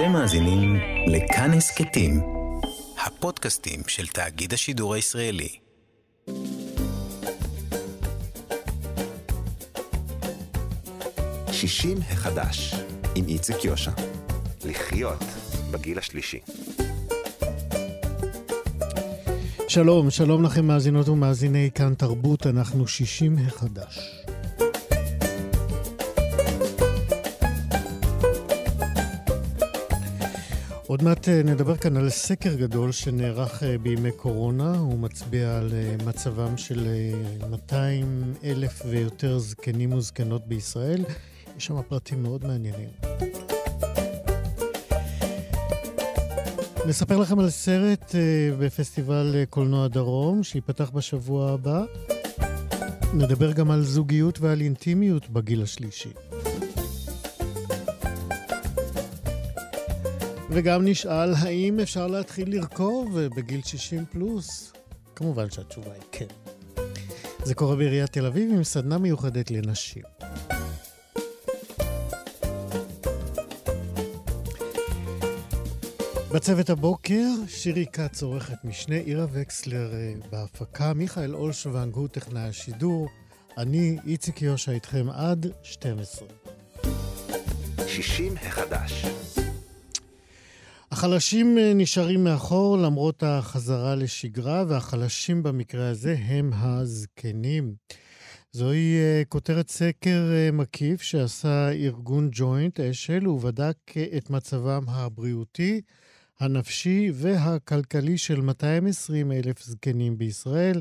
אתם מאזינים לכאן הסכתים, הפודקאסטים של תאגיד השידור הישראלי. שישים החדש, עם איציק יושע. לחיות בגיל השלישי. שלום, שלום לכם מאזינות ומאזיני כאן תרבות, אנחנו שישים החדש. עוד מעט אה, נדבר כאן על סקר גדול שנערך אה, בימי קורונה. הוא מצביע על אה, מצבם של 200 אלף ויותר זקנים וזקנות בישראל. יש שם פרטים מאוד מעניינים. נספר לכם על סרט בפסטיבל קולנוע דרום, שייפתח בשבוע הבא. נדבר גם על זוגיות ועל אינטימיות בגיל השלישי. וגם נשאל האם אפשר להתחיל לרכוב בגיל 60 פלוס? כמובן שהתשובה היא כן. זה קורה בעיריית תל אביב עם סדנה מיוחדת לנשים. בצוות הבוקר, שירי כץ עורכת משנה, עירה וקסלר אה, בהפקה, מיכאל אולשוונג הוא טכנאי השידור, אני, איציק יושע, איתכם עד 12. 60 החדש החלשים אה, נשארים מאחור למרות החזרה לשגרה, והחלשים במקרה הזה הם הזקנים. זוהי uh, כותרת סקר uh, מקיף שעשה ארגון ג'וינט אשל, ובדק את מצבם הבריאותי, הנפשי והכלכלי של 220 אלף זקנים בישראל.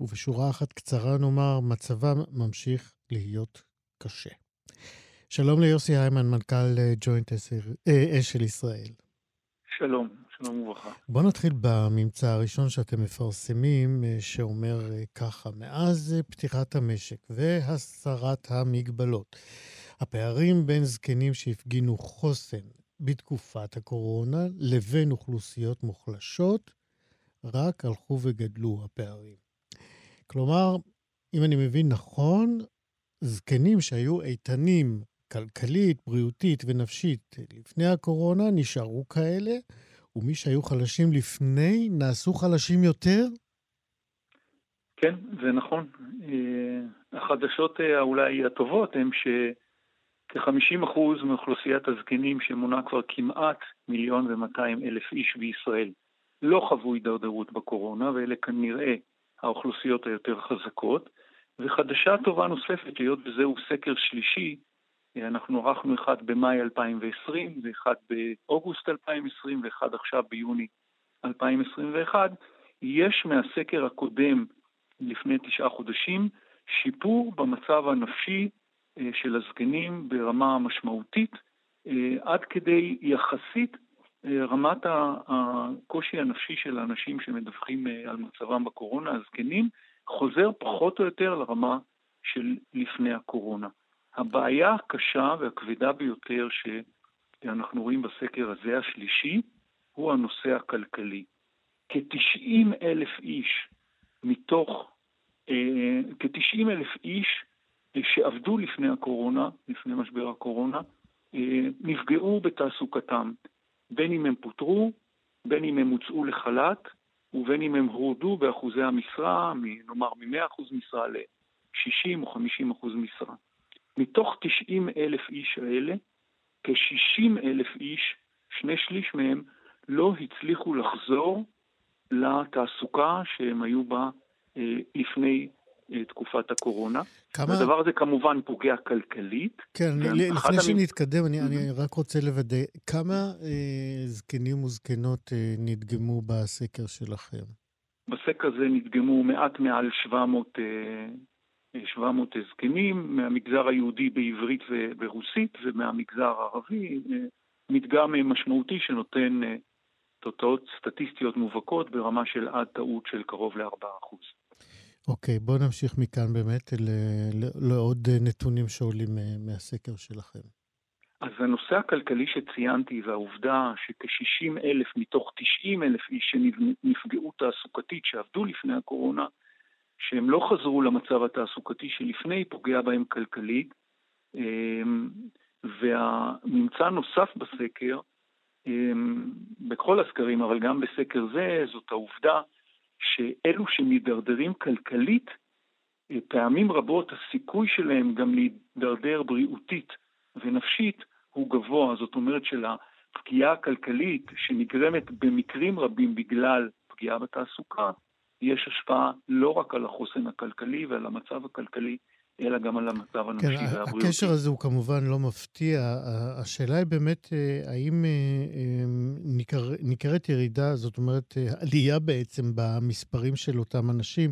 ובשורה אחת קצרה נאמר, מצבם ממשיך להיות קשה. שלום ליוסי היימן, מנכ"ל ג'וינט אשל ישראל. שלום, שלום וברכה. בואו נתחיל בממצא הראשון שאתם מפרסמים, אה, שאומר אה, ככה, מאז אה, פתיחת המשק והסרת המגבלות, הפערים בין זקנים שהפגינו חוסן בתקופת הקורונה לבין אוכלוסיות מוחלשות רק הלכו וגדלו הפערים. כלומר, אם אני מבין נכון, זקנים שהיו איתנים כלכלית, בריאותית ונפשית לפני הקורונה נשארו כאלה, ומי שהיו חלשים לפני נעשו חלשים יותר? כן, זה נכון. אה, החדשות אה, אולי הטובות הן שכ-50% מאוכלוסיית הזקנים, שמונה כבר כמעט מיליון ומאתיים אלף איש בישראל, לא חוו הידרדרות בקורונה, ואלה כנראה האוכלוסיות היותר חזקות. וחדשה טובה נוספת, היות וזהו סקר שלישי, אנחנו ערכנו אחד במאי 2020 ואחד באוגוסט 2020 ואחד עכשיו ביוני 2021. יש מהסקר הקודם לפני תשעה חודשים שיפור במצב הנפשי אה, של הזקנים ברמה משמעותית, אה, עד כדי יחסית אה, רמת הקושי הנפשי של האנשים שמדווחים על מצבם בקורונה, הזקנים, חוזר פחות או יותר לרמה של לפני הקורונה. הבעיה הקשה והכבדה ביותר שאנחנו רואים בסקר הזה, השלישי, הוא הנושא הכלכלי. כ-90 אלף איש מתוך, אה, כ-90 אלף איש שעבדו לפני הקורונה, לפני משבר הקורונה, אה, נפגעו בתעסוקתם, בין אם הם פוטרו, בין אם הם הוצאו לחל"ת, ובין אם הם הורדו באחוזי המשרה, נאמר מ-100% משרה ל-60 או 50% משרה. מתוך 90 אלף איש האלה, כ-60 אלף איש, שני שליש מהם, לא הצליחו לחזור לתעסוקה שהם היו בה אה, לפני אה, תקופת הקורונה. כמה... הדבר הזה כמובן פוגע כלכלית. כן, לפני המ... שנתקדם, אני, אני רק רוצה לוודא, כמה אה, זקנים וזקנות אה, נדגמו בסקר שלכם? בסקר הזה נדגמו מעט מעל 700 אה, 700 זקנים, מהמגזר היהודי בעברית וברוסית ומהמגזר הערבי, מדגם משמעותי שנותן אה, תוצאות סטטיסטיות מובהקות ברמה של עד טעות של קרוב ל-4%. אוקיי, okay, בואו נמשיך מכאן באמת לעוד נתונים שעולים אה, מהסקר שלכם. אז הנושא הכלכלי שציינתי והעובדה שכ-60 אלף מתוך 90 אלף איש שנפגעו תעסוקתית שעבדו לפני הקורונה, שהם לא חזרו למצב התעסוקתי שלפני, פוגע בהם כלכלית. אמ, והממצא נוסף בסקר, בכל הסקרים, אבל גם בסקר זה, זאת העובדה שאלו שמידרדרים כלכלית, פעמים רבות הסיכוי שלהם גם להידרדר בריאותית ונפשית הוא גבוה. זאת אומרת שלפגיעה הכלכלית שנגרמת במקרים רבים בגלל פגיעה בתעסוקה, יש השפעה לא רק על החוסן הכלכלי ועל המצב הכלכלי, אלא גם על המצב הנפשי כן, והבריאותי. הקשר הזה הוא כמובן לא מפתיע. השאלה היא באמת, אה, האם אה, אה, ניכר, ניכרת ירידה, זאת אומרת, עלייה בעצם במספרים של אותם אנשים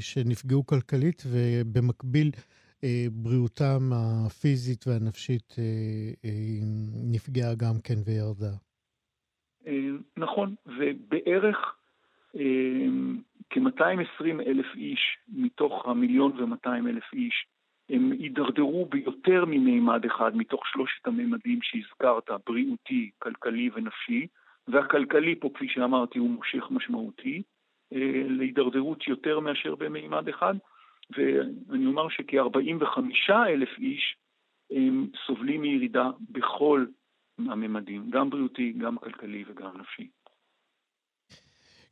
שנפגעו כלכלית, ובמקביל בריאותם הפיזית והנפשית נפגעה גם כן וירדה. נכון, ובערך כ-220 אלף איש מתוך המיליון ו-200 אלף איש הם הידרדרו ביותר ממימד אחד מתוך שלושת הממדים שהזכרת, בריאותי, כלכלי ונפשי, והכלכלי פה, כפי שאמרתי, הוא מושך משמעותי, אה, להידרדרות יותר מאשר במימד אחד, ואני אומר שכ-45 אלף איש הם סובלים מירידה בכל הממדים, גם בריאותי, גם כלכלי וגם נפשי.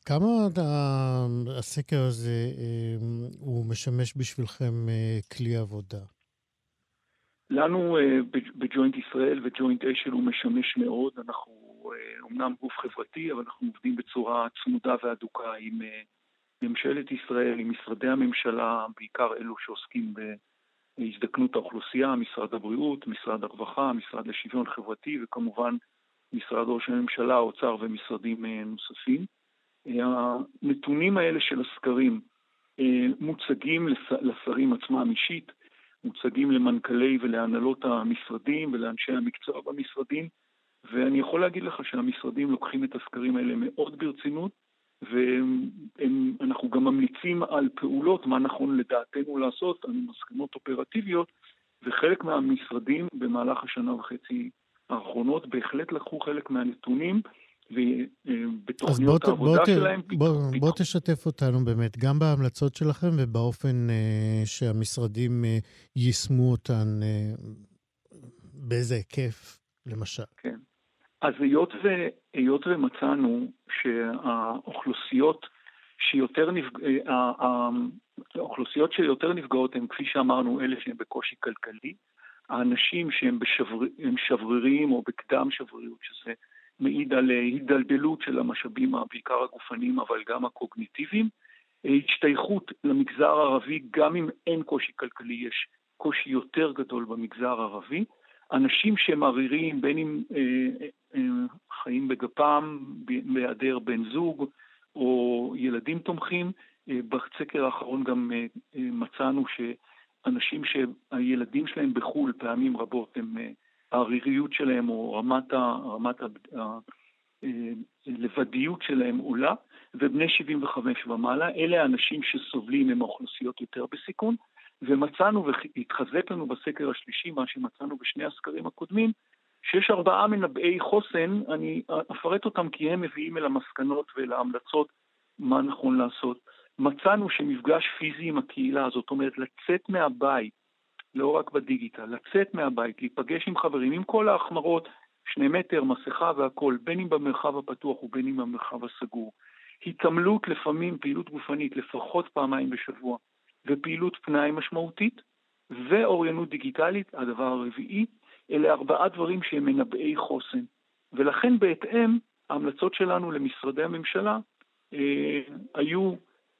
כמה הסקר הזה אמ, הוא משמש בשבילכם אה, כלי עבודה? לנו אה, בג'וינט ישראל וג'וינט אשל הוא משמש מאוד. אנחנו אומנם אה, גוף חברתי, אבל אנחנו עובדים בצורה צמודה והדוקה עם ממשלת ישראל, עם משרדי הממשלה, בעיקר אלו שעוסקים בהזדקנות האוכלוסייה, משרד הבריאות, משרד הרווחה, משרד לשוויון חברתי וכמובן משרד ראש הממשלה, האוצר ומשרדים נוספים. הנתונים האלה של הסקרים אה, מוצגים לשרים עצמם אישית, מוצגים למנכ"לי ולהנהלות המשרדים ולאנשי המקצוע במשרדים, ואני יכול להגיד לך שהמשרדים לוקחים את הסקרים האלה מאוד ברצינות, ואנחנו גם ממליצים על פעולות, מה נכון לדעתנו לעשות, על מסקנות אופרטיביות, וחלק מהמשרדים במהלך השנה וחצי האחרונות בהחלט לקחו חלק מהנתונים, ובתוכניות העבודה בוא, שלהם... בוא, פתאום. בוא תשתף אותנו באמת, גם בהמלצות שלכם ובאופן uh, שהמשרדים uh, יישמו אותן, uh, באיזה היקף, למשל. כן. אז היות, ו, היות ומצאנו שהאוכלוסיות שיותר נפג... האוכלוסיות שיותר נפגעות הן, כפי שאמרנו, אלה שהן בקושי כלכלי, האנשים שהם בשבר... שבריריים או בקדם שבריריות, שזה מעיד על אה, הידלדלות של המשאבים, בעיקר הגופניים, אבל גם הקוגניטיביים. אה, השתייכות למגזר הערבי, גם אם אין קושי כלכלי, יש קושי יותר גדול במגזר הערבי. אנשים שהם עריריים, בין אם אה, אה, חיים בגפם, בהיעדר בן זוג, או ילדים תומכים, אה, בסקר האחרון גם אה, אה, מצאנו שאנשים שהילדים שלהם בחו"ל פעמים רבות הם אה, העריריות שלהם או רמת, ה, רמת הלבדיות אה, שלהם עולה, ובני 75 ומעלה, אלה האנשים שסובלים הם האוכלוסיות יותר בסיכון, ומצאנו והתחזק לנו בסקר השלישי, מה שמצאנו בשני הסקרים הקודמים, שיש ארבעה מנבאי חוסן, אני אפרט אותם כי הם מביאים אל המסקנות ואל ההמלצות מה נכון לעשות. מצאנו שמפגש פיזי עם הקהילה, זאת אומרת לצאת מהבית, לא רק בדיגיטל, לצאת מהבית, להיפגש עם חברים, עם כל ההחמרות, שני מטר, מסכה והכול, בין אם במרחב הפתוח ובין אם במרחב הסגור. התעמלות לפעמים, פעילות גופנית, לפחות פעמיים בשבוע, ופעילות פנאי משמעותית, ואוריינות דיגיטלית, הדבר הרביעי, אלה ארבעה דברים שהם מנבאי חוסן. ולכן בהתאם, ההמלצות שלנו למשרדי הממשלה אה, היו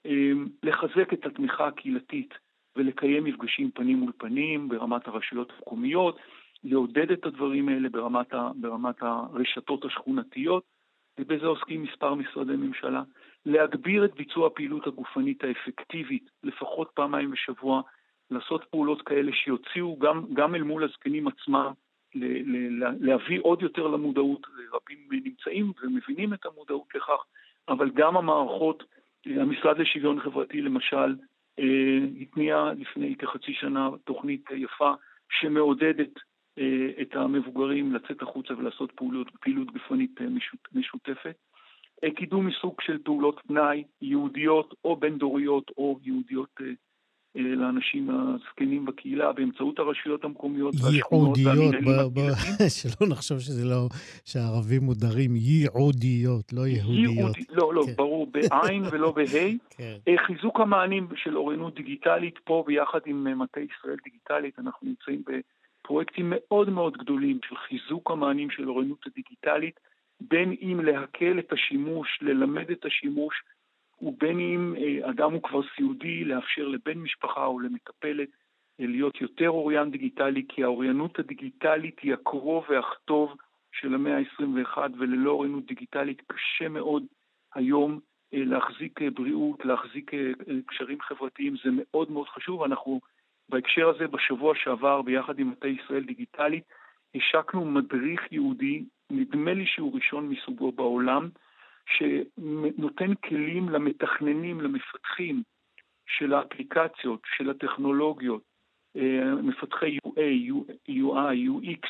אה, לחזק את התמיכה הקהילתית ולקיים מפגשים פנים מול פנים ברמת הרשויות המקומיות, לעודד את הדברים האלה ברמת, ה, ברמת הרשתות השכונתיות, ובזה עוסקים מספר משרדי ממשלה, להגביר את ביצוע הפעילות הגופנית האפקטיבית, לפחות פעמיים בשבוע, לעשות פעולות כאלה שיוציאו גם, גם אל מול הזקנים עצמם, ל, ל, להביא עוד יותר למודעות, רבים נמצאים ומבינים את המודעות לכך, אבל גם המערכות, המשרד לשוויון חברתי למשל, אה, התניע לפני כחצי שנה תוכנית יפה שמעודדת אה, את המבוגרים לצאת החוצה ולעשות פעולות, פעילות גופנית אה, משותפת. קידום מסוג של פעולות פנאי, יהודיות או בין-דוריות או יהודיות לאנשים הזקנים בקהילה באמצעות הרשויות המקומיות ייעודיות, שלא נחשוב שזה לא, שהערבים מודרים, ייעודיות, לא יהודיות. לא, לא, כן. ברור, בעין ולא בה'. כן. חיזוק המענים של אוריינות דיגיטלית, פה ביחד עם מטה ישראל דיגיטלית, אנחנו נמצאים בפרויקטים מאוד מאוד גדולים של חיזוק המענים של אוריינות הדיגיטלית, בין אם להקל את השימוש, ללמד את השימוש, ובין אם אה, אדם הוא כבר סיעודי, לאפשר לבן משפחה או למטפלת אה, להיות יותר אוריין דיגיטלי, כי האוריינות הדיגיטלית היא הקרוב והכתוב של המאה ה-21, וללא אוריינות דיגיטלית קשה מאוד היום אה, להחזיק בריאות, להחזיק קשרים חברתיים, זה מאוד מאוד חשוב. אנחנו בהקשר הזה, בשבוע שעבר, ביחד עם מטה ישראל דיגיטלית, השקנו מדריך יהודי, נדמה לי שהוא ראשון מסוגו בעולם, שנותן כלים למתכננים, למפתחים של האפליקציות, של הטכנולוגיות, אה, מפתחי UA, UI, UX,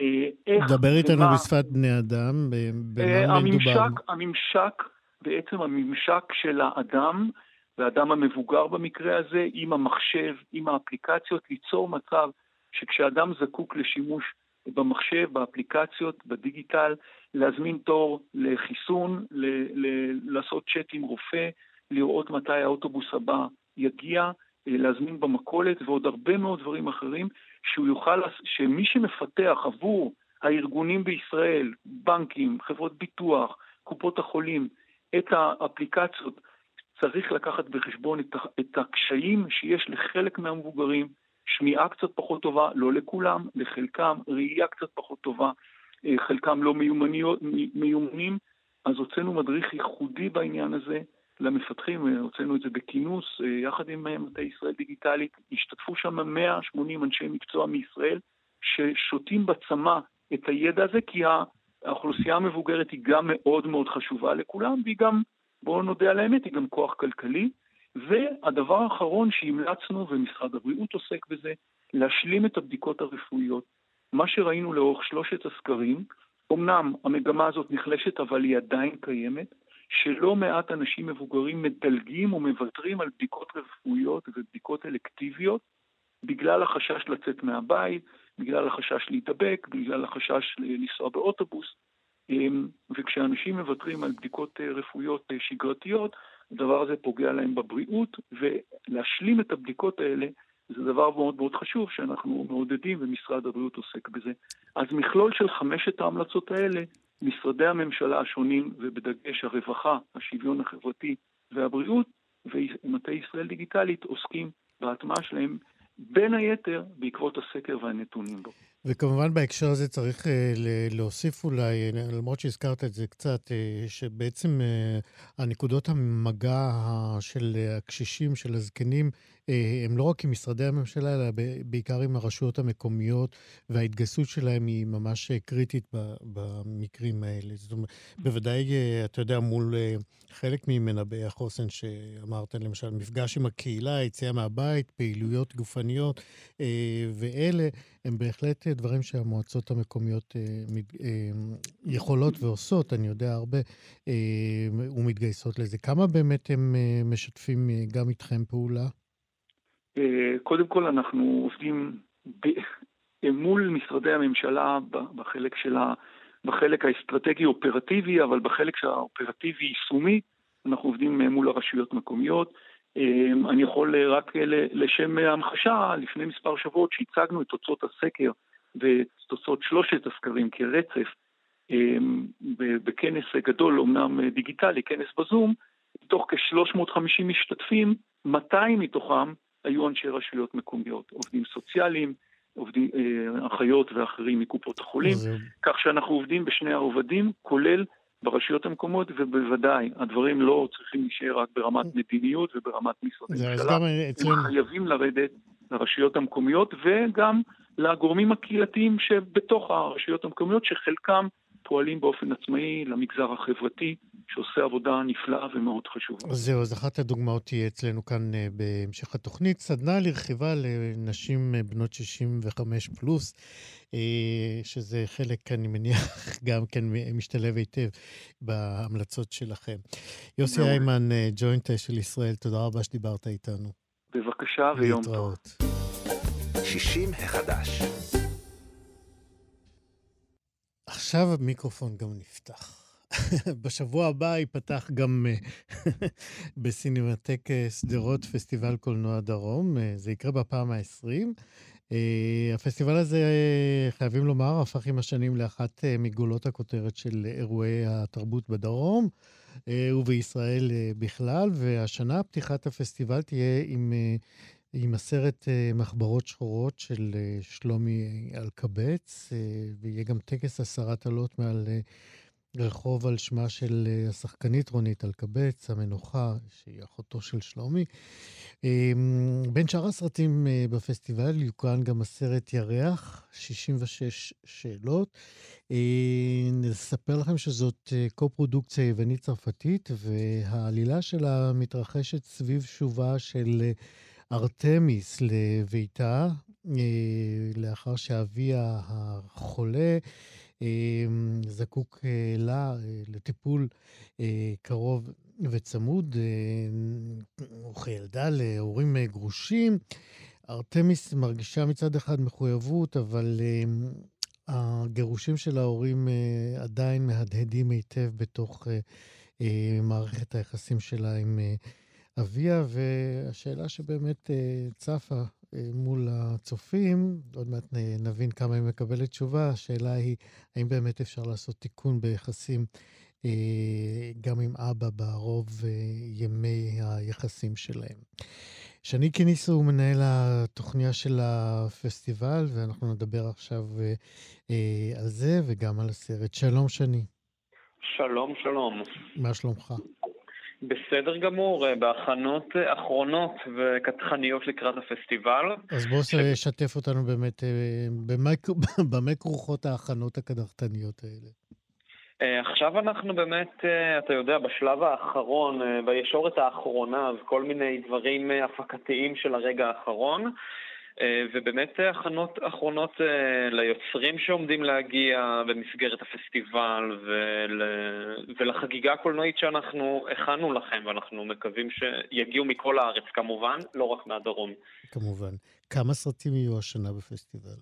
אה, איך... דבר איתנו ומה... בשפת בני אדם, במה אה, מדובר? הממשק, בעצם הממשק של האדם, והאדם המבוגר במקרה הזה, עם המחשב, עם האפליקציות, ליצור מצב שכשאדם זקוק לשימוש במחשב, באפליקציות, בדיגיטל, להזמין תור לחיסון, ל- ל- לעשות צ'אט עם רופא, לראות מתי האוטובוס הבא יגיע, אה, להזמין במכולת ועוד הרבה מאוד דברים אחרים, שהוא יוכל, שמי שמפתח עבור הארגונים בישראל, בנקים, חברות ביטוח, קופות החולים, את האפליקציות, צריך לקחת בחשבון את הקשיים שיש לחלק מהמבוגרים, שמיעה קצת פחות טובה, לא לכולם, לחלקם, ראייה קצת פחות טובה, חלקם לא מיומנים, אז הוצאנו מדריך ייחודי בעניין הזה למפתחים, אה, הוצאנו את זה בכינוס אה, יחד עם מטה ישראל דיגיטלית, השתתפו שם 180 אנשי מקצוע מישראל ששותים בצמא את הידע הזה, כי האוכלוסייה המבוגרת היא גם מאוד מאוד חשובה לכולם, והיא גם, בואו נודה על האמת, היא גם כוח כלכלי. והדבר האחרון שהמלצנו, ומשרד הבריאות עוסק בזה, להשלים את הבדיקות הרפואיות. מה שראינו לאורך שלושת הסקרים, אמנם המגמה הזאת נחלשת, אבל היא עדיין קיימת, שלא מעט אנשים מבוגרים מדלגים או מוותרים על בדיקות רפואיות ובדיקות אלקטיביות בגלל החשש לצאת מהבית, בגלל החשש להידבק, בגלל החשש לנסוע באוטובוס. אמ, וכשאנשים מוותרים על בדיקות אה, רפואיות אה, שגרתיות, הדבר הזה פוגע להם בבריאות, ולהשלים את הבדיקות האלה זה דבר מאוד מאוד חשוב שאנחנו מעודדים ומשרד הבריאות עוסק בזה. אז מכלול של חמשת ההמלצות האלה, משרדי הממשלה השונים, ובדגש הרווחה, השוויון החברתי והבריאות, ומטה ישראל דיגיטלית עוסקים בהטמעה שלהם, בין היתר בעקבות הסקר והנתונים בו. וכמובן בהקשר הזה צריך אה, להוסיף אולי, למרות שהזכרת את זה קצת, אה, שבעצם אה, הנקודות המגע של הקשישים, של הזקנים, הם לא רק עם משרדי הממשלה, אלא בעיקר עם הרשויות המקומיות, וההתגייסות שלהם היא ממש קריטית במקרים האלה. זאת אומרת, בוודאי, אתה יודע, מול חלק ממנבאי החוסן שאמרת, למשל, מפגש עם הקהילה, יציאה מהבית, פעילויות גופניות, ואלה הם בהחלט דברים שהמועצות המקומיות יכולות ועושות, אני יודע הרבה, ומתגייסות לזה. כמה באמת הם משתפים גם איתכם פעולה? קודם כל, אנחנו עובדים מול משרדי הממשלה בחלק של ה... בחלק האסטרטגי-אופרטיבי, אבל בחלק האופרטיבי-יישומי, אנחנו עובדים מול הרשויות המקומיות. אני יכול רק לשם המחשה, לפני מספר שבועות שהצגנו את תוצאות הסקר ותוצאות שלושת הסקרים כרצף בכנס גדול, אמנם דיגיטלי, כנס בזום, מתוך כ-350 משתתפים, 200 מתוכם היו אנשי רשויות מקומיות, עובדים סוציאליים, עובדים, אה, אחיות ואחרים מקופות החולים. כך שאנחנו עובדים בשני הרובדים, כולל ברשויות המקומות, ובוודאי, הדברים לא צריכים להישאר רק ברמת מדיניות וברמת משרדי ממשלה, הם חייבים לרדת לרשויות המקומיות וגם לגורמים הקהילתיים שבתוך הרשויות המקומיות, שחלקם פועלים באופן עצמאי למגזר החברתי, שעושה עבודה נפלאה ומאוד חשובה. זהו, אז אחת הדוגמאות תהיה אצלנו כאן אה, בהמשך התוכנית. סדנה לרכיבה לנשים אה, בנות 65 פלוס, אה, שזה חלק, אני מניח, גם כן משתלב היטב בהמלצות שלכם. יוסי איימן, ג'וינט של ישראל, תודה רבה שדיברת איתנו. בבקשה ויום טוב. 60 החדש. עכשיו המיקרופון גם נפתח. בשבוע הבא ייפתח גם אה, בסינמטק אה, שדרות פסטיבל קולנוע דרום. אה, זה יקרה בפעם ה-20. הפסטיבל הזה, חייבים לומר, הפך עם השנים לאחת מגולות הכותרת של אירועי התרבות בדרום ובישראל בכלל, והשנה פתיחת הפסטיבל תהיה עם, עם הסרט מחברות שחורות של שלומי אלקבץ, ויהיה גם טקס הסרת עלות מעל רחוב על שמה של אה, השחקנית רונית אלקבץ, המנוחה, שהיא אחותו של שלומי. אמ, בין שאר הסרטים אה, בפסטיבל יוקרן גם הסרט ירח, 66 שאלות. אה, נספר לכם שזאת קו-פרודוקציה יוונית-צרפתית, והעלילה שלה מתרחשת סביב שובה של ארתמיס לביתה, לאחר שאביה החולה אמ, זקוק אה, לה, אה, לטיפול אה, קרוב וצמוד, וכילדה להורים גרושים. ארתמיס מרגישה מצד אחד מחויבות, אבל הגירושים של ההורים עדיין מהדהדים היטב בתוך מערכת היחסים שלה עם אביה, והשאלה שבאמת צפה אה, מול הצופים, עוד מעט נבין כמה היא מקבלת תשובה, השאלה היא, האם באמת אפשר לעשות תיקון ביחסים אה, גם עם אבא בערוב אה, ימי היחסים שלהם. שני קיניסו הוא מנהל התוכניה של הפסטיבל, ואנחנו נדבר עכשיו על זה וגם על הסרט. שלום, שני. שלום, שלום. מה שלומך? בסדר גמור, אה, בהכנות אה, אחרונות וקטחניות לקראת הפסטיבל. אז בוא ש... שתף אותנו באמת, אה, במה כרוכות ההכנות הקדחתניות האלה? עכשיו אנחנו באמת, אתה יודע, בשלב האחרון, בישורת האחרונה, אז כל מיני דברים הפקתיים של הרגע האחרון. אה, ובאמת הכנות אחרונות אה, ליוצרים שעומדים להגיע במסגרת הפסטיבל ול... ולחגיגה הקולנועית שאנחנו הכנו לכם, ואנחנו מקווים שיגיעו מכל הארץ כמובן, לא רק מהדרום. כמובן. כמה סרטים יהיו השנה בפסטיבל?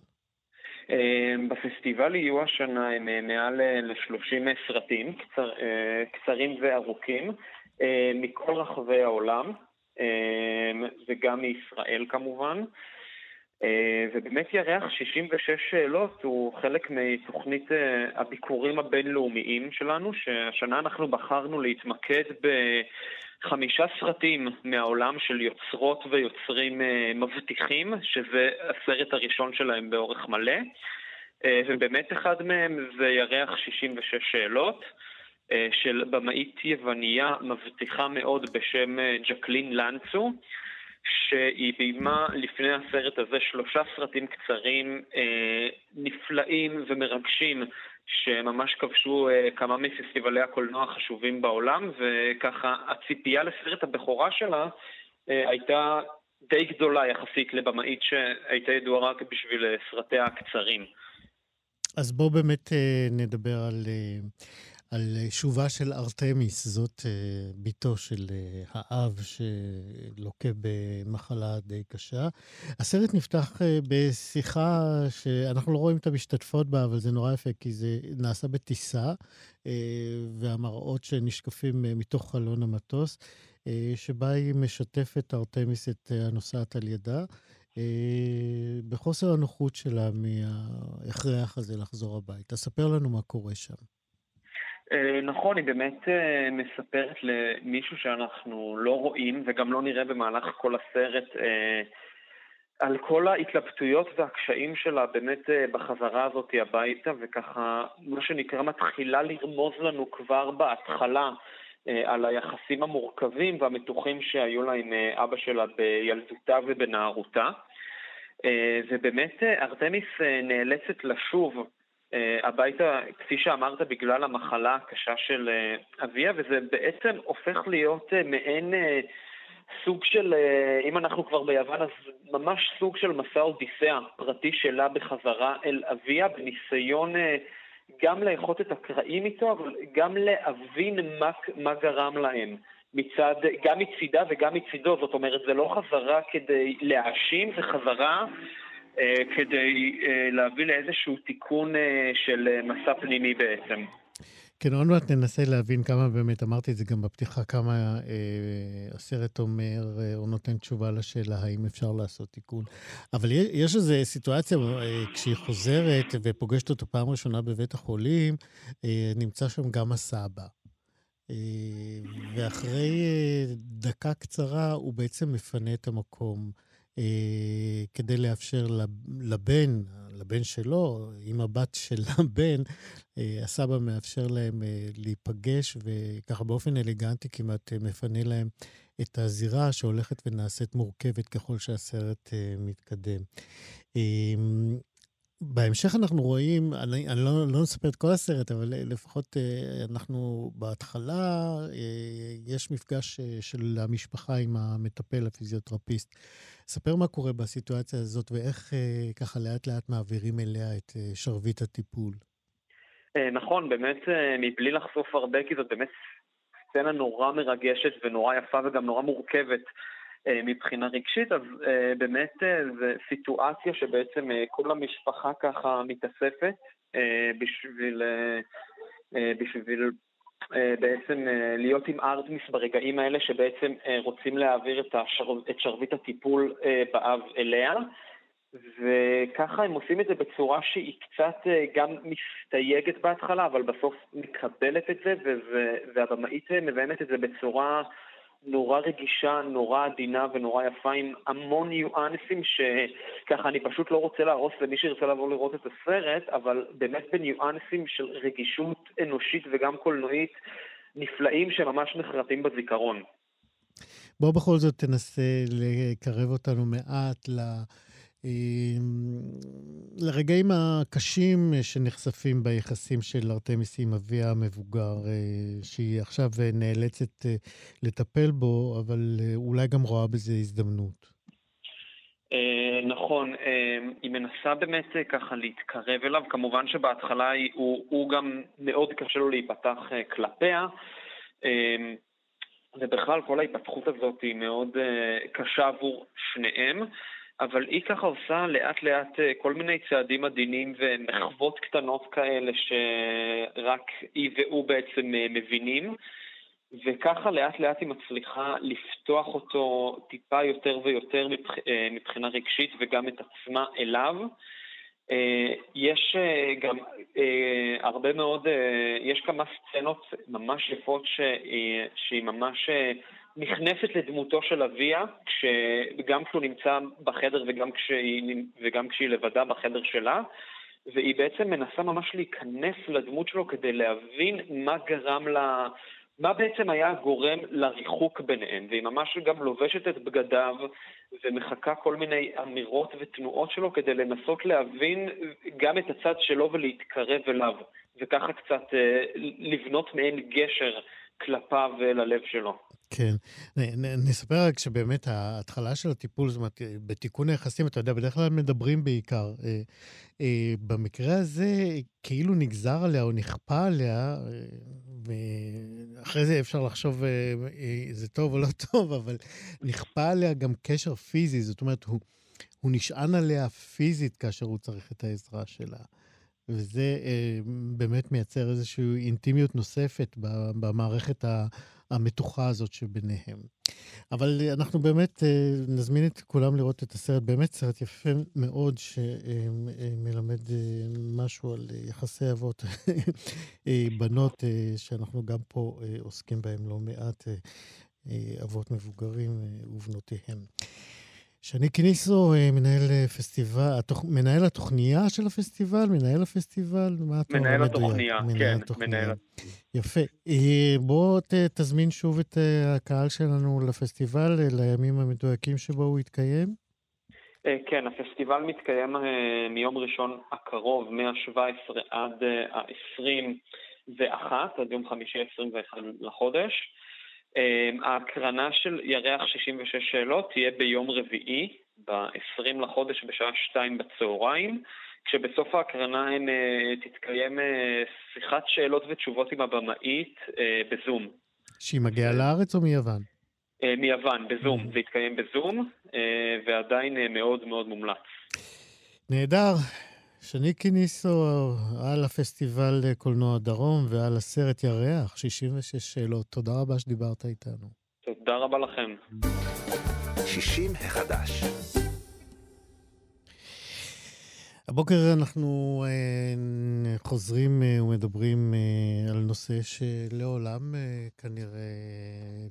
אה, בפסטיבל יהיו השנה מעל ל-30 סרטים, קצר, קצרים וארוכים, מכל רחבי העולם, וגם מישראל כמובן. אה, ובאמת ירח 66 שאלות הוא חלק מתוכנית אה, הביקורים הבינלאומיים שלנו, שהשנה אנחנו בחרנו להתמקד בחמישה סרטים מהעולם של יוצרות ויוצרים אה, מבטיחים, שזה הסרט הראשון שלהם באורך מלא, ובאמת אחד מהם זה ירח 66 שאלות. של במאית יווניה מבטיחה מאוד בשם ג'קלין לנצו, שהיא ביימה לפני הסרט הזה שלושה סרטים קצרים אה, נפלאים ומרגשים שממש כבשו אה, כמה מפסטיבלי הקולנוע החשובים בעולם וככה הציפייה לסרט הבכורה שלה אה, הייתה די גדולה יחסית לבמאית שהייתה ידועה רק בשביל אה, סרטיה הקצרים. אז בואו באמת אה, נדבר על... אה... על שובה של ארתמיס, זאת אה, בתו של אה, האב שלוקה במחלה די קשה. הסרט נפתח אה, בשיחה שאנחנו לא רואים את המשתתפות בה, אבל זה נורא יפה, כי זה נעשה בטיסה, והמראות שנשקפים מתוך חלון המטוס, שבה היא משתפת ארתמיס את הנוסעת על ידה. בחוסר הנוחות שלה מההכרח הזה לחזור הביתה. ספר לנו מה קורה שם. אה, נכון, היא באמת אה, מספרת למישהו שאנחנו לא רואים וגם לא נראה במהלך כל הסרט אה, על כל ההתלבטויות והקשיים שלה באמת בחזרה הזאת הביתה, וככה, מה שנקרא, מתחילה לרמוז לנו כבר בהתחלה על היחסים המורכבים והמתוחים שהיו לה עם אבא שלה בילדותה ובנערותה. ובאמת ארתמיס נאלצת לשוב הביתה, כפי שאמרת, בגלל המחלה הקשה של אה, אביה, וזה בעצם הופך להיות אה, מעין סוג של, אם אנחנו כבר ביוון, אז ממש סוג של מסע אודיסאה פרטי שלה בחזרה אל אביה, בניסיון גם לאחות את הקרעים איתו, אבל גם להבין מה, מה גרם להם. מצד, גם מצידה וגם מצידו, זאת אומרת, זה לא חזרה כדי להאשים, זה חזרה אה, כדי אה, להביא לאיזשהו תיקון אה, של אה, מסע פנימי בעצם. כן, עוד מעט ננסה להבין כמה באמת, אמרתי את זה גם בפתיחה, כמה אה, הסרט אומר אה, או נותן תשובה לשאלה האם אפשר לעשות תיקון. אבל יש איזו סיטואציה, אה, כשהיא חוזרת ופוגשת אותו פעם ראשונה בבית החולים, אה, נמצא שם גם הסבא. אה, ואחרי אה, דקה קצרה הוא בעצם מפנה את המקום. אה, כדי לאפשר לבן, לבן שלו, עם הבת של הבן, אה, הסבא מאפשר להם אה, להיפגש, וככה באופן אלגנטי כמעט מפנה להם את הזירה שהולכת ונעשית מורכבת ככל שהסרט מתקדם. בהמשך אנחנו רואים, אני, אני לא, לא נספר את כל הסרט, אבל לפחות אנחנו בהתחלה, יש מפגש של המשפחה עם המטפל, הפיזיותרפיסט. ספר מה קורה בסיטואציה הזאת ואיך אה, ככה לאט לאט מעבירים אליה את אה, שרביט הטיפול. אה, נכון, באמת מבלי לחשוף הרבה, כי זאת באמת סצנה נורא מרגשת ונורא יפה וגם נורא מורכבת מבחינה רגשית, אז באמת זו סיטואציה שבעצם כל המשפחה ככה מתאספת בשביל, בשביל בעצם אה, להיות עם ארטמיס ברגעים האלה שבעצם אה, רוצים להעביר את, השר... את שרביט הטיפול באב אליה. וככה הם עושים את זה בצורה שהיא קצת גם מסתייגת בהתחלה, אבל בסוף מקבלת את זה, והבמאית מביימת את זה בצורה נורא רגישה, נורא עדינה ונורא יפה, עם המון ניואנסים שככה אני פשוט לא רוצה להרוס למי שירצה לבוא לראות את הסרט, אבל באמת בניואנסים של רגישות אנושית וגם קולנועית נפלאים שממש נחרטים בזיכרון. בוא בכל זאת תנסה לקרב אותנו מעט ל... לרגעים הקשים שנחשפים ביחסים של ארתמיס עם אביה המבוגר, אה, שהיא עכשיו נאלצת אה, לטפל בו, אבל אה, אולי גם רואה בזה הזדמנות. נכון, היא מנסה באמת ככה להתקרב אליו, כמובן שבהתחלה הוא, הוא גם מאוד קשה לו להיפתח כלפיה, ובכלל כל ההתפתחות הזאת היא מאוד קשה עבור שניהם. אבל היא ככה עושה לאט לאט אה, כל מיני צעדים עדינים ומחוות קטנות כאלה שרק היא והוא בעצם אה, מבינים, וככה לאט לאט היא מצליחה לפתוח אותו טיפה יותר ויותר אה, מבחינה רגשית וגם את עצמה אליו. יש גם הרבה מאוד, יש כמה סצנות ממש יפות שהיא ממש נכנסת לדמותו של אביה, גם כשהוא נמצא בחדר וגם כשהיא, וגם כשהיא לבדה בחדר שלה, והיא בעצם מנסה ממש להיכנס לדמות שלו כדי להבין מה גרם לה... מה בעצם היה הגורם לריחוק ביניהם, והיא ממש גם לובשת את בגדיו ומחקה כל מיני אמירות ותנועות שלו כדי לנסות להבין גם את הצד שלו ולהתקרב אליו, וככה קצת אה, לבנות מעין גשר כלפיו וללב שלו. כן. נספר רק שבאמת ההתחלה של הטיפול, זאת אומרת, בתיקון היחסים, אתה יודע, בדרך כלל מדברים בעיקר. אה, אה, במקרה הזה, כאילו נגזר עליה או נכפה עליה, אה, ואחרי זה אפשר לחשוב זה טוב או לא טוב, אבל נכפה עליה גם קשר פיזי, זאת אומרת, הוא, הוא נשען עליה פיזית כאשר הוא צריך את העזרה שלה. וזה אה, באמת מייצר איזושהי אינטימיות נוספת במערכת המתוחה הזאת שביניהם. אבל אנחנו באמת אה, נזמין את כולם לראות את הסרט, באמת סרט יפה מאוד שמלמד אה, אה, משהו על יחסי אבות בנות, שאנחנו גם פה עוסקים בהם לא מעט, אבות מבוגרים ובנותיהם. שני קניסו, אה, מנהל אה, פסטיבל, התוכ... מנהל התוכניה של הפסטיבל, מנהל הפסטיבל, מה אתה אומר? מנהל התוכניה, כן, מנהל. יפה. אה, בוא ת, תזמין שוב את הקהל שלנו לפסטיבל, לימים המדויקים שבו הוא יתקיים. כן, הפסטיבל מתקיים מיום ראשון הקרוב, מ-17 עד ה-21, עד יום חמישי 21 לחודש. אמ, ההקרנה של ירח 66 שאלות תהיה ביום רביעי, ב-20 לחודש בשעה 2 בצהריים, כשבסוף ההקרנה הן אה, תתקיים אה, שיחת שאלות ותשובות עם הבמאית אה, בזום. שהיא מגיעה לארץ או מיוון? מיוון, בזום. זה התקיים בזום, ועדיין מאוד מאוד מומלץ. נהדר. שני קיניסו על הפסטיבל קולנוע דרום ועל הסרט ירח, 66 שאלות. תודה רבה שדיברת איתנו. תודה רבה לכם. 60 החדש. הבוקר אנחנו אה, חוזרים אה, ומדברים אה, על נושא שלעולם אה, כנראה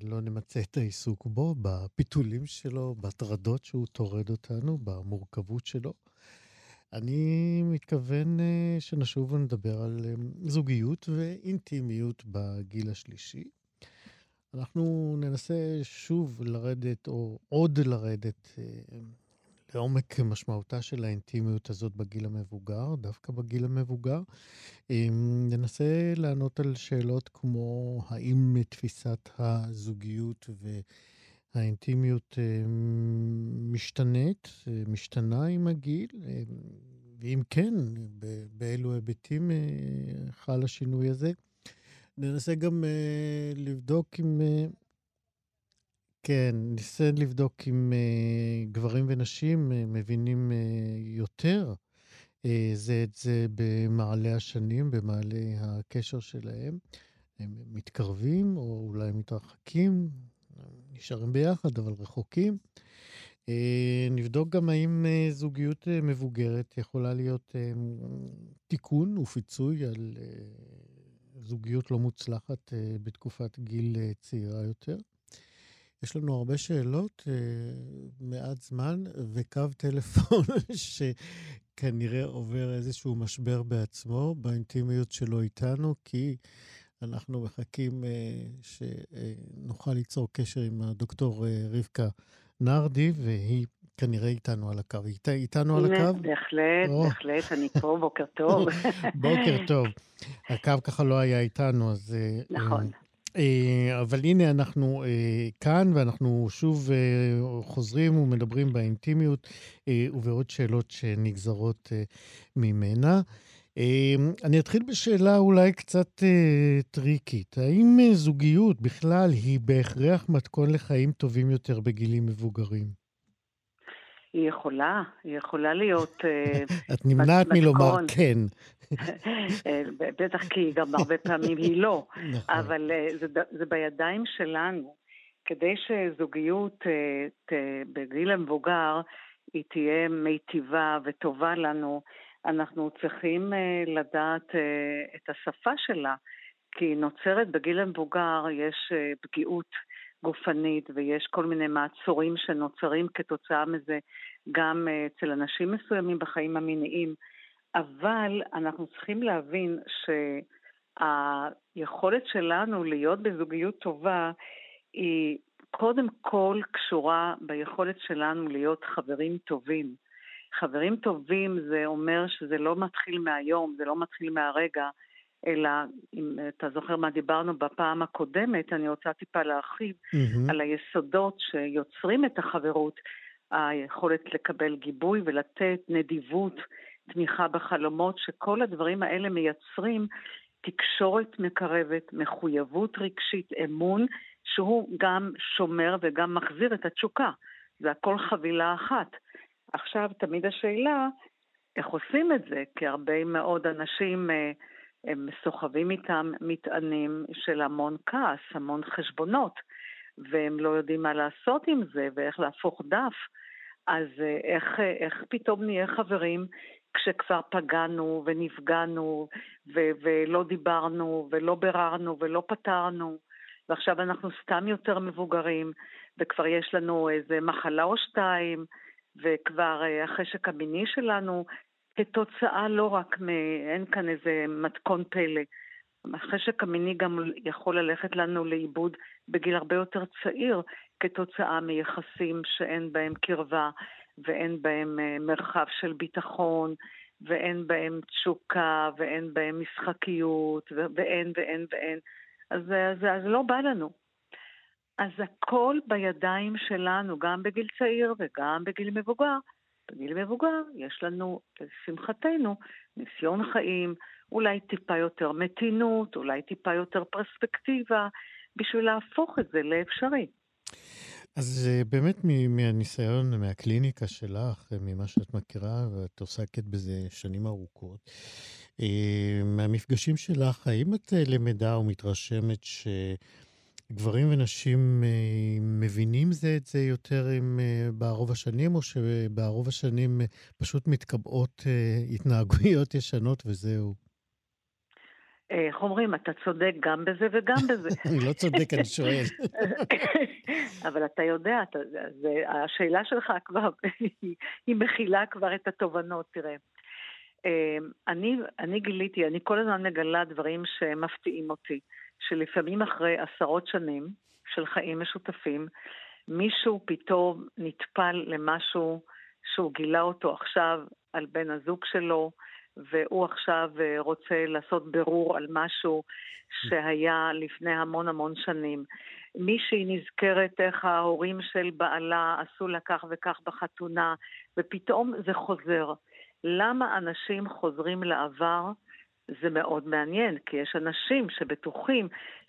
לא נמצה את העיסוק בו, בפיתולים שלו, בהטרדות שהוא טורד אותנו, במורכבות שלו. אני מתכוון אה, שנשוב ונדבר על אה, זוגיות ואינטימיות בגיל השלישי. אנחנו ננסה שוב לרדת, או עוד לרדת, אה, לעומק משמעותה של האינטימיות הזאת בגיל המבוגר, דווקא בגיל המבוגר. ננסה לענות על שאלות כמו האם תפיסת הזוגיות והאינטימיות משתנית, משתנה עם הגיל, ואם כן, באילו היבטים חל השינוי הזה. ננסה גם לבדוק אם... כן, ניסה לבדוק אם גברים ונשים מבינים יותר זה את זה במעלה השנים, במעלה הקשר שלהם. הם מתקרבים או אולי מתרחקים, נשארים ביחד אבל רחוקים. Uh, נבדוק גם האם uh, זוגיות uh, מבוגרת יכולה להיות תיקון ופיצוי על זוגיות לא מוצלחת אה, בתקופת גיל אה, צעירה יותר. יש לנו הרבה שאלות, אה, מעט זמן, וקו טלפון שכנראה עובר איזשהו משבר בעצמו, באינטימיות שלו איתנו, כי אנחנו מחכים שנוכל ליצור קשר עם הדוקטור רבקה נרדי, והיא כנראה איתנו על הקו. היא איתנו על הקו? בהחלט, או. בהחלט, אני פה, בוקר טוב. בוקר טוב. הקו ככה לא היה איתנו, אז... אה, נכון. אבל הנה אנחנו כאן, ואנחנו שוב חוזרים ומדברים באינטימיות ובעוד שאלות שנגזרות ממנה. אני אתחיל בשאלה אולי קצת טריקית. האם זוגיות בכלל היא בהכרח מתכון לחיים טובים יותר בגילים מבוגרים? היא יכולה, היא יכולה להיות... אה, את נמנעת מלומר כן. אה, בטח כי גם הרבה פעמים היא לא, נכון. אבל אה, זה, זה בידיים שלנו. כדי שזוגיות בגיל המבוגר היא תהיה מיטיבה וטובה לנו, אנחנו צריכים לדעת את השפה שלה, כי נוצרת בגיל המבוגר, יש פגיעות גופנית ויש כל מיני מעצורים שנוצרים כתוצאה מזה גם אה, אצל אנשים מסוימים בחיים המיניים, אבל אנחנו צריכים להבין שהיכולת שלנו להיות בזוגיות טובה היא קודם כל קשורה ביכולת שלנו להיות חברים טובים. חברים טובים זה אומר שזה לא מתחיל מהיום, זה לא מתחיל מהרגע, אלא אם אתה זוכר מה דיברנו בפעם הקודמת, אני רוצה טיפה להרחיב mm-hmm. על היסודות שיוצרים את החברות, היכולת לקבל גיבוי ולתת נדיבות, תמיכה בחלומות, שכל הדברים האלה מייצרים תקשורת מקרבת, מחויבות רגשית, אמון, שהוא גם שומר וגם מחזיר את התשוקה. זה הכל חבילה אחת. עכשיו, תמיד השאלה, איך עושים את זה? כי הרבה מאוד אנשים... אה, הם סוחבים איתם מטענים של המון כעס, המון חשבונות, והם לא יודעים מה לעשות עם זה ואיך להפוך דף. אז אה, איך, איך פתאום נהיה חברים כשכבר פגענו ונפגענו ו- ולא דיברנו ולא ביררנו ולא פתרנו, ועכשיו אנחנו סתם יותר מבוגרים, וכבר יש לנו איזה מחלה או שתיים, וכבר אה, החשק המיני שלנו כתוצאה לא רק מ... אין כאן איזה מתכון פלא. החשק המיני גם יכול ללכת לנו לאיבוד בגיל הרבה יותר צעיר כתוצאה מיחסים שאין בהם קרבה ואין בהם אה, מרחב של ביטחון ואין בהם תשוקה ואין בהם משחקיות ואין ואין ואין. אז, אז, אז לא בא לנו. אז הכל בידיים שלנו, גם בגיל צעיר וגם בגיל מבוגר. בגיל מבוגר יש לנו, לשמחתנו, ניסיון חיים, אולי טיפה יותר מתינות, אולי טיפה יותר פרספקטיבה, בשביל להפוך את זה לאפשרי. אז אה, באמת מהניסיון, מהקליניקה שלך, ממה שאת מכירה, ואת עוסקת בזה שנים ארוכות, אה, מהמפגשים שלך, האם את אה, למדה או מתרשמת שגברים ונשים מבינים זה את זה יותר עם, בערוב השנים, או שבערוב השנים פשוט מתקבעות התנהגויות ישנות וזהו? איך אומרים, אתה צודק גם בזה וגם בזה. אני לא צודק, אני שואל. אבל אתה יודע, אתה, זה, השאלה שלך כבר, היא מכילה כבר את התובנות, תראה. אני, אני גיליתי, אני כל הזמן מגלה דברים שמפתיעים אותי, שלפעמים אחרי עשרות שנים של חיים משותפים, מישהו פתאום נטפל למשהו שהוא גילה אותו עכשיו על בן הזוג שלו, והוא עכשיו אה, רוצה לעשות בירור על משהו שהיה לפני המון המון שנים. מישהי נזכרת איך ההורים של בעלה עשו לה כך וכך בחתונה, ופתאום זה חוזר. למה אנשים חוזרים לעבר? זה מאוד מעניין, כי יש אנשים שבטוחים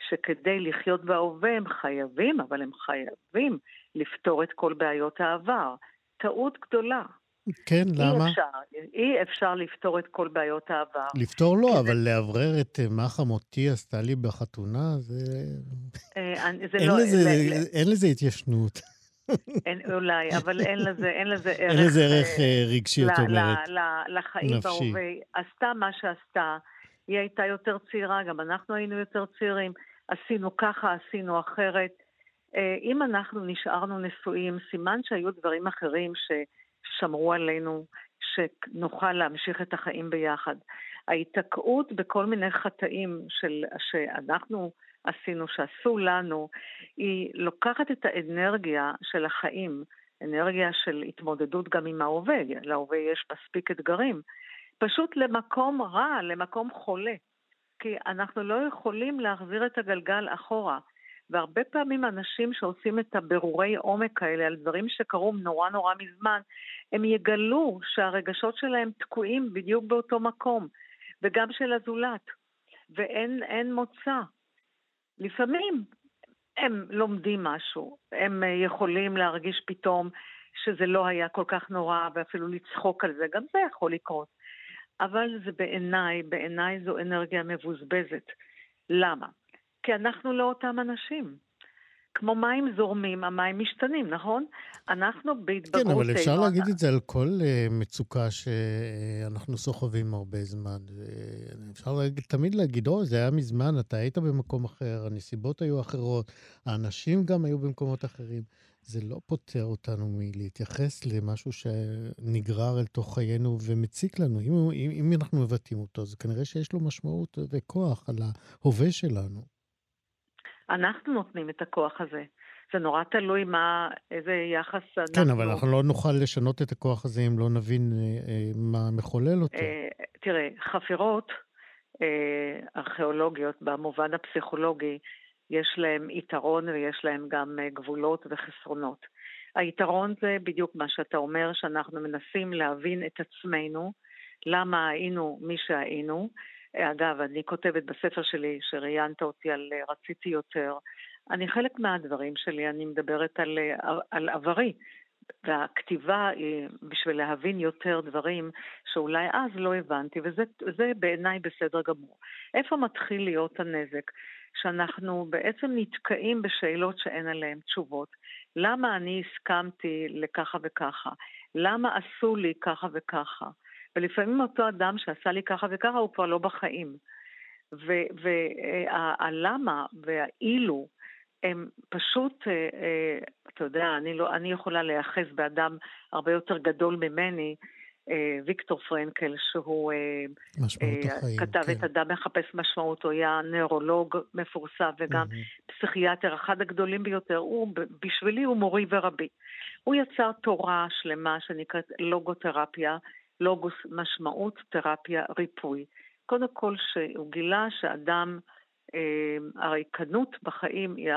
שכדי לחיות בהווה הם חייבים, אבל הם חייבים לפתור את כל בעיות העבר. טעות גדולה. כן, למה? אי אפשר, אי אפשר לפתור את כל בעיות העבר. לפתור לא, אבל זה... לאוורר את אה, מה חמותי עשתה לי בחתונה, זה... אה, אין, לא... לזה. אין לזה התיישנות. אין, אולי, אבל אין לזה, אין לזה ערך... אין לזה ערך אה, רגשי, את אומרת. לחיים בהווה. עשתה מה שעשתה. היא הייתה יותר צעירה, גם אנחנו היינו יותר צעירים. עשינו ככה, עשינו אחרת. אם אנחנו נשארנו נשואים, סימן שהיו דברים אחרים ש... שמרו עלינו, שנוכל להמשיך את החיים ביחד. ההיתקעות בכל מיני חטאים של, שאנחנו עשינו, שעשו לנו, היא לוקחת את האנרגיה של החיים, אנרגיה של התמודדות גם עם ההווה, להווה יש מספיק אתגרים, פשוט למקום רע, למקום חולה. כי אנחנו לא יכולים להחזיר את הגלגל אחורה. והרבה פעמים אנשים שעושים את הבירורי עומק האלה על דברים שקרו נורא נורא מזמן, הם יגלו שהרגשות שלהם תקועים בדיוק באותו מקום, וגם של הזולת, ואין מוצא. לפעמים הם לומדים משהו, הם יכולים להרגיש פתאום שזה לא היה כל כך נורא ואפילו לצחוק על זה, גם זה יכול לקרות. אבל זה בעיניי, בעיניי זו אנרגיה מבוזבזת. למה? כי אנחנו לא אותם אנשים. כמו מים זורמים, המים משתנים, נכון? אנחנו בהתבגרותנו... כן, אבל אפשר להגיד את זה על כל uh, מצוקה שאנחנו סוחבים הרבה זמן. אפשר להגיד, תמיד להגיד, או, זה היה מזמן, אתה היית במקום אחר, הנסיבות היו אחרות, האנשים גם היו במקומות אחרים. זה לא פוטר אותנו מלהתייחס למשהו שנגרר אל תוך חיינו ומציק לנו. אם, אם, אם אנחנו מבטאים אותו, זה כנראה שיש לו משמעות וכוח על ההווה שלנו. אנחנו נותנים את הכוח הזה. זה נורא תלוי מה, איזה יחס אנחנו... כן, אבל אנחנו לא נוכל לשנות את הכוח הזה אם לא נבין אה, אה, מה מחולל אותו. אה, תראה, חפירות אה, ארכיאולוגיות במובן הפסיכולוגי, יש להם יתרון ויש להם גם אה, גבולות וחסרונות. היתרון זה בדיוק מה שאתה אומר, שאנחנו מנסים להבין את עצמנו, למה היינו מי שהיינו, אגב, אני כותבת בספר שלי, שראיינת אותי על אה, רציתי יותר, אני חלק מהדברים שלי, אני מדברת על, אה, על עברי. והכתיבה היא בשביל להבין יותר דברים שאולי אז לא הבנתי, וזה בעיניי בסדר גמור. איפה מתחיל להיות הנזק? שאנחנו בעצם נתקעים בשאלות שאין עליהן תשובות. למה אני הסכמתי לככה וככה? למה עשו לי ככה וככה? ולפעמים אותו אדם שעשה לי ככה וככה הוא כבר לא בחיים. והלמה והאילו הם פשוט, אה, אה, אתה יודע, אני, לא, אני יכולה להיאחז באדם הרבה יותר גדול ממני, אה, ויקטור פרנקל, שהוא החיים, כתב כן. את אדם מחפש משמעות, הוא היה נוירולוג מפורסם וגם mm-hmm. פסיכיאטר, אחד הגדולים ביותר, הוא, בשבילי הוא מורי ורבי. הוא יצר תורה שלמה שנקראת לוגותרפיה, לוגוס משמעות, תרפיה, ריפוי. קודם כל שהוא גילה שאדם, אה, הריקנות בחיים היא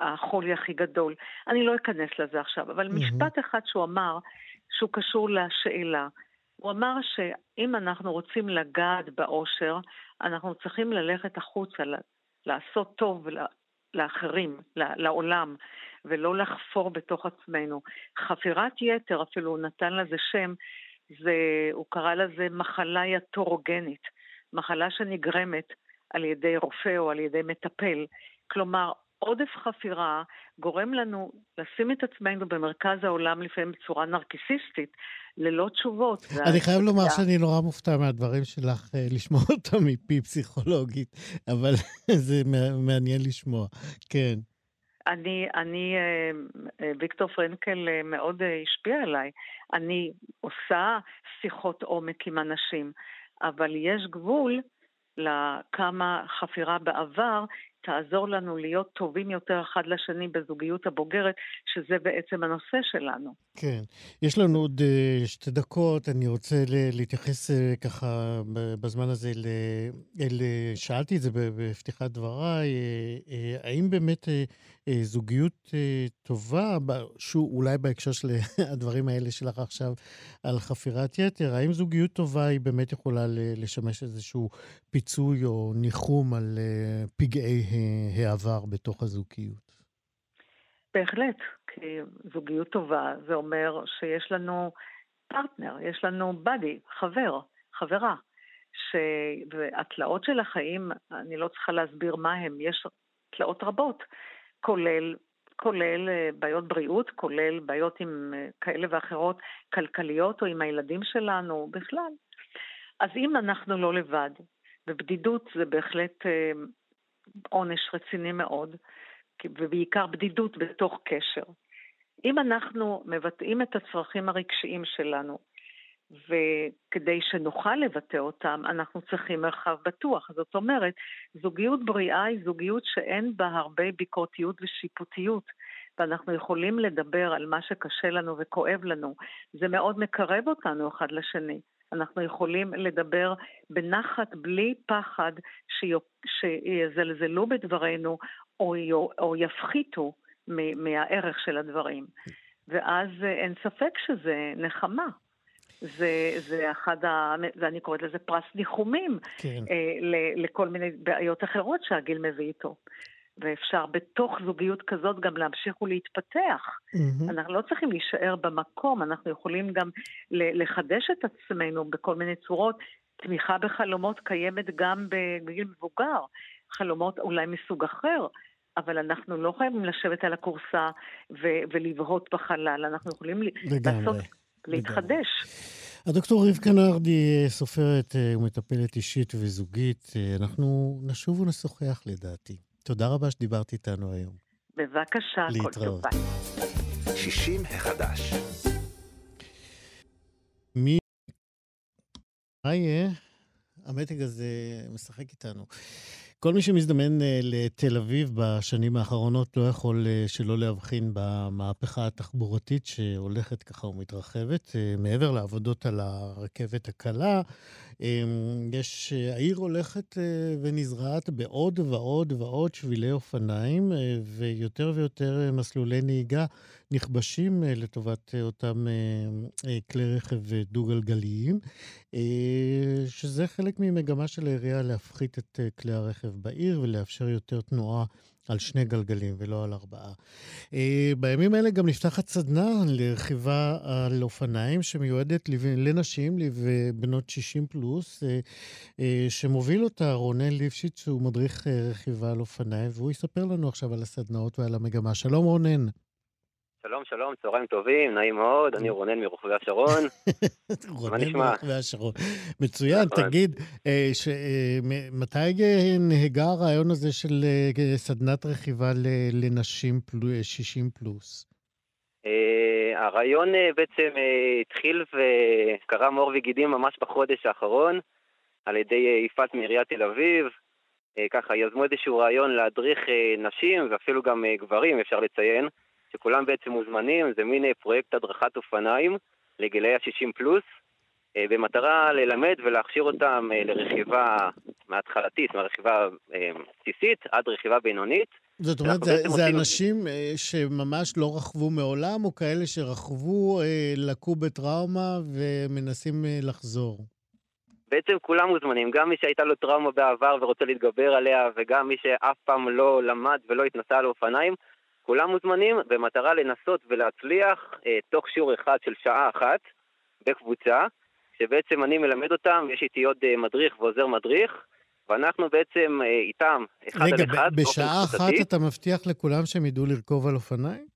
החולי הכי גדול. אני לא אכנס לזה עכשיו, אבל mm-hmm. משפט אחד שהוא אמר, שהוא קשור לשאלה. הוא אמר שאם אנחנו רוצים לגעת באושר, אנחנו צריכים ללכת החוצה, לעשות טוב לאחרים, לעולם, ולא לחפור בתוך עצמנו. חפירת יתר, אפילו הוא נתן לזה שם, זה, הוא קרא לזה מחלה יתורוגנית, מחלה שנגרמת על ידי רופא או על ידי מטפל. כלומר, עודף חפירה גורם לנו לשים את עצמנו במרכז העולם לפעמים בצורה נרקיסיסטית, ללא תשובות. אני חייב לומר שאני נורא מופתע מהדברים שלך, אה, לשמוע אותם מפי פסיכולוגית, אבל זה מעניין לשמוע, כן. אני, אני, אה, אה, ויקטור פרנקל מאוד השפיע עליי. אני עושה שיחות עומק עם אנשים, אבל יש גבול לכמה חפירה בעבר תעזור לנו להיות טובים יותר אחד לשני בזוגיות הבוגרת, שזה בעצם הנושא שלנו. כן. יש לנו עוד uh, שתי דקות, אני רוצה להתייחס uh, ככה בזמן הזה, ל... אל, שאלתי את זה בפתיחת דבריי, האם באמת זוגיות uh, טובה, שהוא אולי בהקשר של הדברים האלה שלך עכשיו על חפירת יתר, האם זוגיות טובה היא באמת יכולה לשמש איזשהו פיצוי או ניחום על uh, פגעי העבר בתוך הזוגיות? בהחלט, כי זוגיות טובה זה אומר שיש לנו פרטנר, יש לנו בדי, חבר, חברה. שהתלאות של החיים, אני לא צריכה להסביר מה הם, יש תלאות רבות, כולל, כולל אה, בעיות בריאות, כולל בעיות עם אה, כאלה ואחרות, כלכליות או עם הילדים שלנו, בכלל. אז אם אנחנו לא לבד, ובדידות זה בהחלט אה, עונש רציני מאוד, ובעיקר בדידות בתוך קשר. אם אנחנו מבטאים את הצרכים הרגשיים שלנו, וכדי שנוכל לבטא אותם, אנחנו צריכים מרחב בטוח. זאת אומרת, זוגיות בריאה היא זוגיות שאין בה הרבה ביקורתיות ושיפוטיות, ואנחנו יכולים לדבר על מה שקשה לנו וכואב לנו. זה מאוד מקרב אותנו אחד לשני. אנחנו יכולים לדבר בנחת, בלי פחד שיזלזלו בדברינו או, או יפחיתו מהערך של הדברים. ואז אין ספק שזה נחמה. זה, זה אחד ה... ואני קוראת לזה פרס ניחומים כן. אה, לכל מיני בעיות אחרות שהגיל מביא איתו. ואפשר בתוך זוגיות כזאת גם להמשיך ולהתפתח. Mm-hmm. אנחנו לא צריכים להישאר במקום, אנחנו יכולים גם לחדש את עצמנו בכל מיני צורות. תמיכה בחלומות קיימת גם בגיל מבוגר, חלומות אולי מסוג אחר, אבל אנחנו לא חייבים לשבת על הכורסה ו- ולבהות בחלל, אנחנו יכולים לגמרי, לעשות, להתחדש. הדוקטור רבקה נרדי, סופרת אה, ומטפלת אישית וזוגית, אה, אנחנו נשוב ונשוחח לדעתי. תודה רבה שדיברת איתנו היום. בבקשה, כל. 60 החדש. מי... מה יהיה? המתג הזה משחק איתנו. כל מי שמזדמן אה, לתל אביב בשנים האחרונות לא יכול אה, שלא להבחין במהפכה התחבורתית שהולכת ככה ומתרחבת. אה, מעבר לעבודות על הרכבת הקלה, יש, העיר הולכת ונזרעת בעוד ועוד ועוד שבילי אופניים ויותר ויותר מסלולי נהיגה נכבשים לטובת אותם כלי רכב דו-גלגליים, שזה חלק ממגמה של העירייה להפחית את כלי הרכב בעיר ולאפשר יותר תנועה על שני גלגלים ולא על ארבעה. Uh, בימים האלה גם נפתחת סדנה לרכיבה על אופניים שמיועדת לנשים ובנות 60 פלוס, uh, uh, שמוביל אותה רונן ליפשיץ, שהוא מדריך רכיבה על אופניים, והוא יספר לנו עכשיו על הסדנאות ועל המגמה. שלום רונן. שלום, שלום, צהריים טובים, נעים מאוד, אני רונן מרוכבי השרון. רונן מרוכבי השרון. מצוין, נכון. תגיד, אה, אה, מתי נהגה הרעיון הזה של אה, סדנת רכיבה לנשים 60 פלוס? הרעיון בעצם התחיל וקרם עור וגידים ממש בחודש האחרון, על ידי יפעת מעיריית תל אביב. ככה, יזמו איזשהו רעיון להדריך נשים ואפילו גם גברים, אפשר לציין. שכולם בעצם מוזמנים, זה מין אה, פרויקט הדרכת אופניים לגילאי ה-60 פלוס, אה, במטרה ללמד ולהכשיר אותם אה, לרכיבה מההתחלתית, מהרכיבה בסיסית עד רכיבה בינונית. זאת אומרת, זה, זה עושים... אנשים שממש לא רכבו מעולם, או כאלה שרכבו, לקו בטראומה ומנסים לחזור? בעצם כולם מוזמנים, גם מי שהייתה לו טראומה בעבר ורוצה להתגבר עליה, וגם מי שאף פעם לא למד ולא התנסה על אופניים, כולם מוזמנים במטרה לנסות ולהצליח אה, תוך שיעור אחד של שעה אחת בקבוצה, שבעצם אני מלמד אותם, יש איתי עוד אה, מדריך ועוזר מדריך, ואנחנו בעצם אה, איתם, אחד רגע, על אחד, רגע, בשעה אחת אתה מבטיח לכולם שהם ידעו לרכוב על אופניים?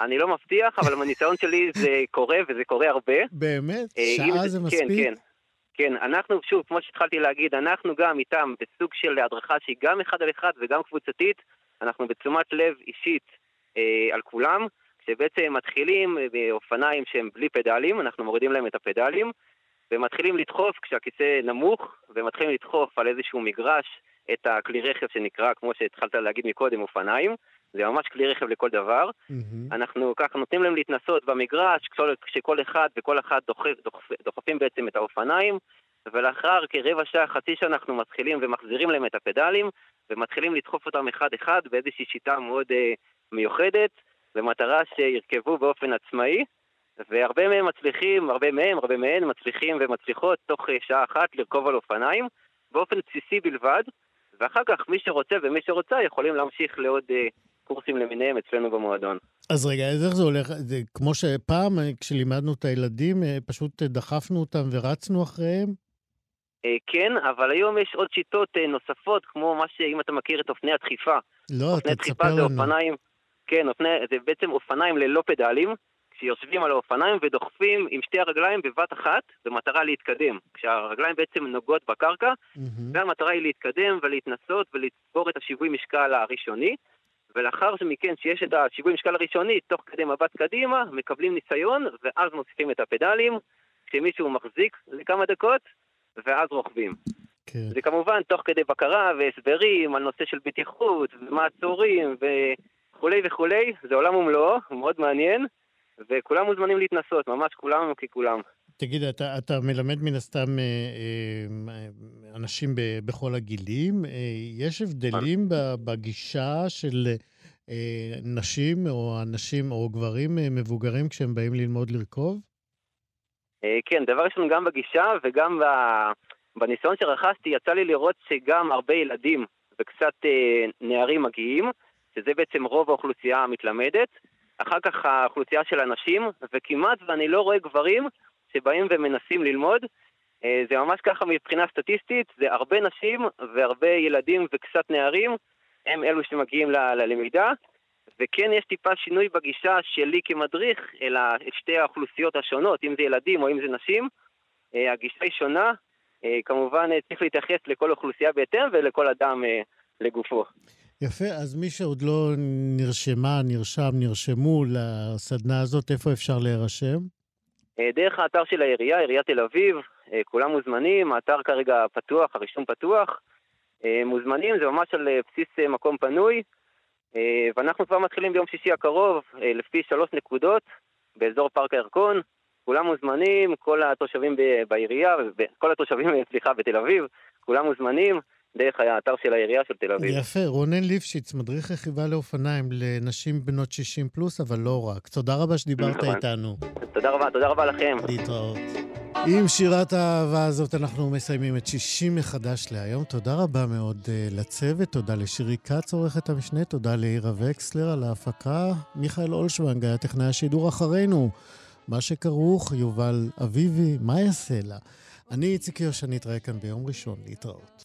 אני לא מבטיח, אבל מהניסיון שלי זה קורה, וזה קורה הרבה. באמת? אה, שעה זה מספיק? כן, כן. כן, אנחנו, שוב, כמו שהתחלתי להגיד, אנחנו גם איתם בסוג של הדרכה שהיא גם אחד על אחד וגם קבוצתית, אנחנו בתשומת לב אישית על כולם, כשבעצם מתחילים באופניים שהם בלי פדלים, אנחנו מורידים להם את הפדלים, ומתחילים לדחוף כשהכיסא נמוך, ומתחילים לדחוף על איזשהו מגרש את הכלי רכב שנקרא, כמו שהתחלת להגיד מקודם, אופניים. זה ממש כלי רכב לכל דבר. מהמם. אנחנו ככה נותנים להם להתנסות במגרש, כשכל, כשכל אחד וכל אחת דוחף, דוחפ, דוחפים בעצם את האופניים, ולאחר כרבע שעה, חצי שעה אנחנו מתחילים ומחזירים להם את הפדלים, ומתחילים לדחוף אותם אחד-אחד באיזושהי שיטה מאוד אה, מיוחדת, במטרה שירכבו באופן עצמאי, והרבה מהם מצליחים, הרבה מהם, הרבה מהן מצליחים ומצליחות תוך אה, שעה אחת לרכוב על אופניים, באופן בסיסי בלבד, ואחר כך מי שרוצה ומי שרוצה יכולים להמשיך לעוד אה, קורסים למיניהם אצלנו במועדון. אז רגע, אז איך זה הולך? זה כמו שפעם, אה, כשלימדנו את הילדים, פשוט דחפנו אותם ורצנו אחריהם? כן, אבל היום יש עוד שיטות נוספות, כמו מה שאם אתה מכיר את אופני הדחיפה. לא, אתה אופני דחיפה תספר זה לנו. אופניים, כן, אופני, זה בעצם אופניים ללא פדלים, כשיושבים על האופניים ודוחפים עם שתי הרגליים בבת אחת, במטרה להתקדם. כשהרגליים בעצם נוגעות בקרקע, מהמם. והמטרה היא להתקדם ולהתנסות ולצבור את השיווי משקל הראשוני, ולאחר מכן שיש את השיווי משקל הראשוני, תוך כדי מבט קדימה, מקבלים ניסיון, ואז מוסיפים את הפדלים, כשמישהו מחזיק לכמה דקות, ואז רוכבים. כן. זה כמובן תוך כדי בקרה והסברים על נושא של בטיחות, ומעצורים וכולי וכולי, זה עולם ומלואו, מאוד מעניין, וכולם מוזמנים להתנסות, ממש כולם ככולם. תגיד, אתה, אתה מלמד מן הסתם אה, אה, אנשים ב, בכל הגילים. אה, יש הבדלים בגישה של אה, נשים או אנשים או גברים אה, מבוגרים כשהם באים ללמוד לרכוב? אה, כן, דבר ראשון, גם בגישה וגם ב- בניסיון שרכשתי, יצא לי לראות שגם הרבה ילדים וקצת אה, נערים מגיעים, שזה בעצם רוב האוכלוסייה המתלמדת. אחר כך האוכלוסייה של הנשים, וכמעט ואני לא רואה גברים שבאים ומנסים ללמוד. אה, זה ממש ככה מבחינה סטטיסטית, זה הרבה נשים והרבה ילדים וקצת נערים, הם אלו שמגיעים ל- ללמידה. וכן יש טיפה שינוי בגישה שלי כמדריך אל שתי האוכלוסיות השונות, אם זה ילדים או אם זה נשים. אה, הגישה היא שונה, אה, כמובן צריך להתייחס לכל אוכלוסייה בהתאם ולכל אדם לגופו. יפה, אז מי שעוד לא נרשמה, נרשם, נרשמו לסדנה הזאת, איפה אפשר להירשם? אה, דרך האתר של העירייה, עיריית תל אביב, אה, כולם מוזמנים, האתר כרגע פתוח, הרישום פתוח. אה, מוזמנים, זה ממש על בסיס מקום פנוי, ואנחנו כבר מתחילים ביום שישי הקרוב, לפי שלוש נקודות, באזור פארק הירקון. כולם מוזמנים, כל התושבים בעירייה, כל התושבים, סליחה, בתל אביב, כולם מוזמנים דרך האתר של העירייה של תל אביב. יפה, רונן ליפשיץ, מדריך רכיבה לאופניים לנשים בנות 60 פלוס, אבל לא רק. תודה רבה שדיברת נכון. איתנו. תודה רבה, תודה רבה לכם. להתראות. עם שירת האהבה הזאת אנחנו מסיימים את 60 מחדש להיום. תודה רבה מאוד uh, לצוות, תודה לשירי כץ, עורכת המשנה, תודה לעירה וקסלר על ההפקה. מיכאל אולשוונג היה טכנאי השידור אחרינו. מה שכרוך, יובל אביבי, מה יעשה לה? אני איציק יושע, נתראה כאן ביום ראשון, להתראות.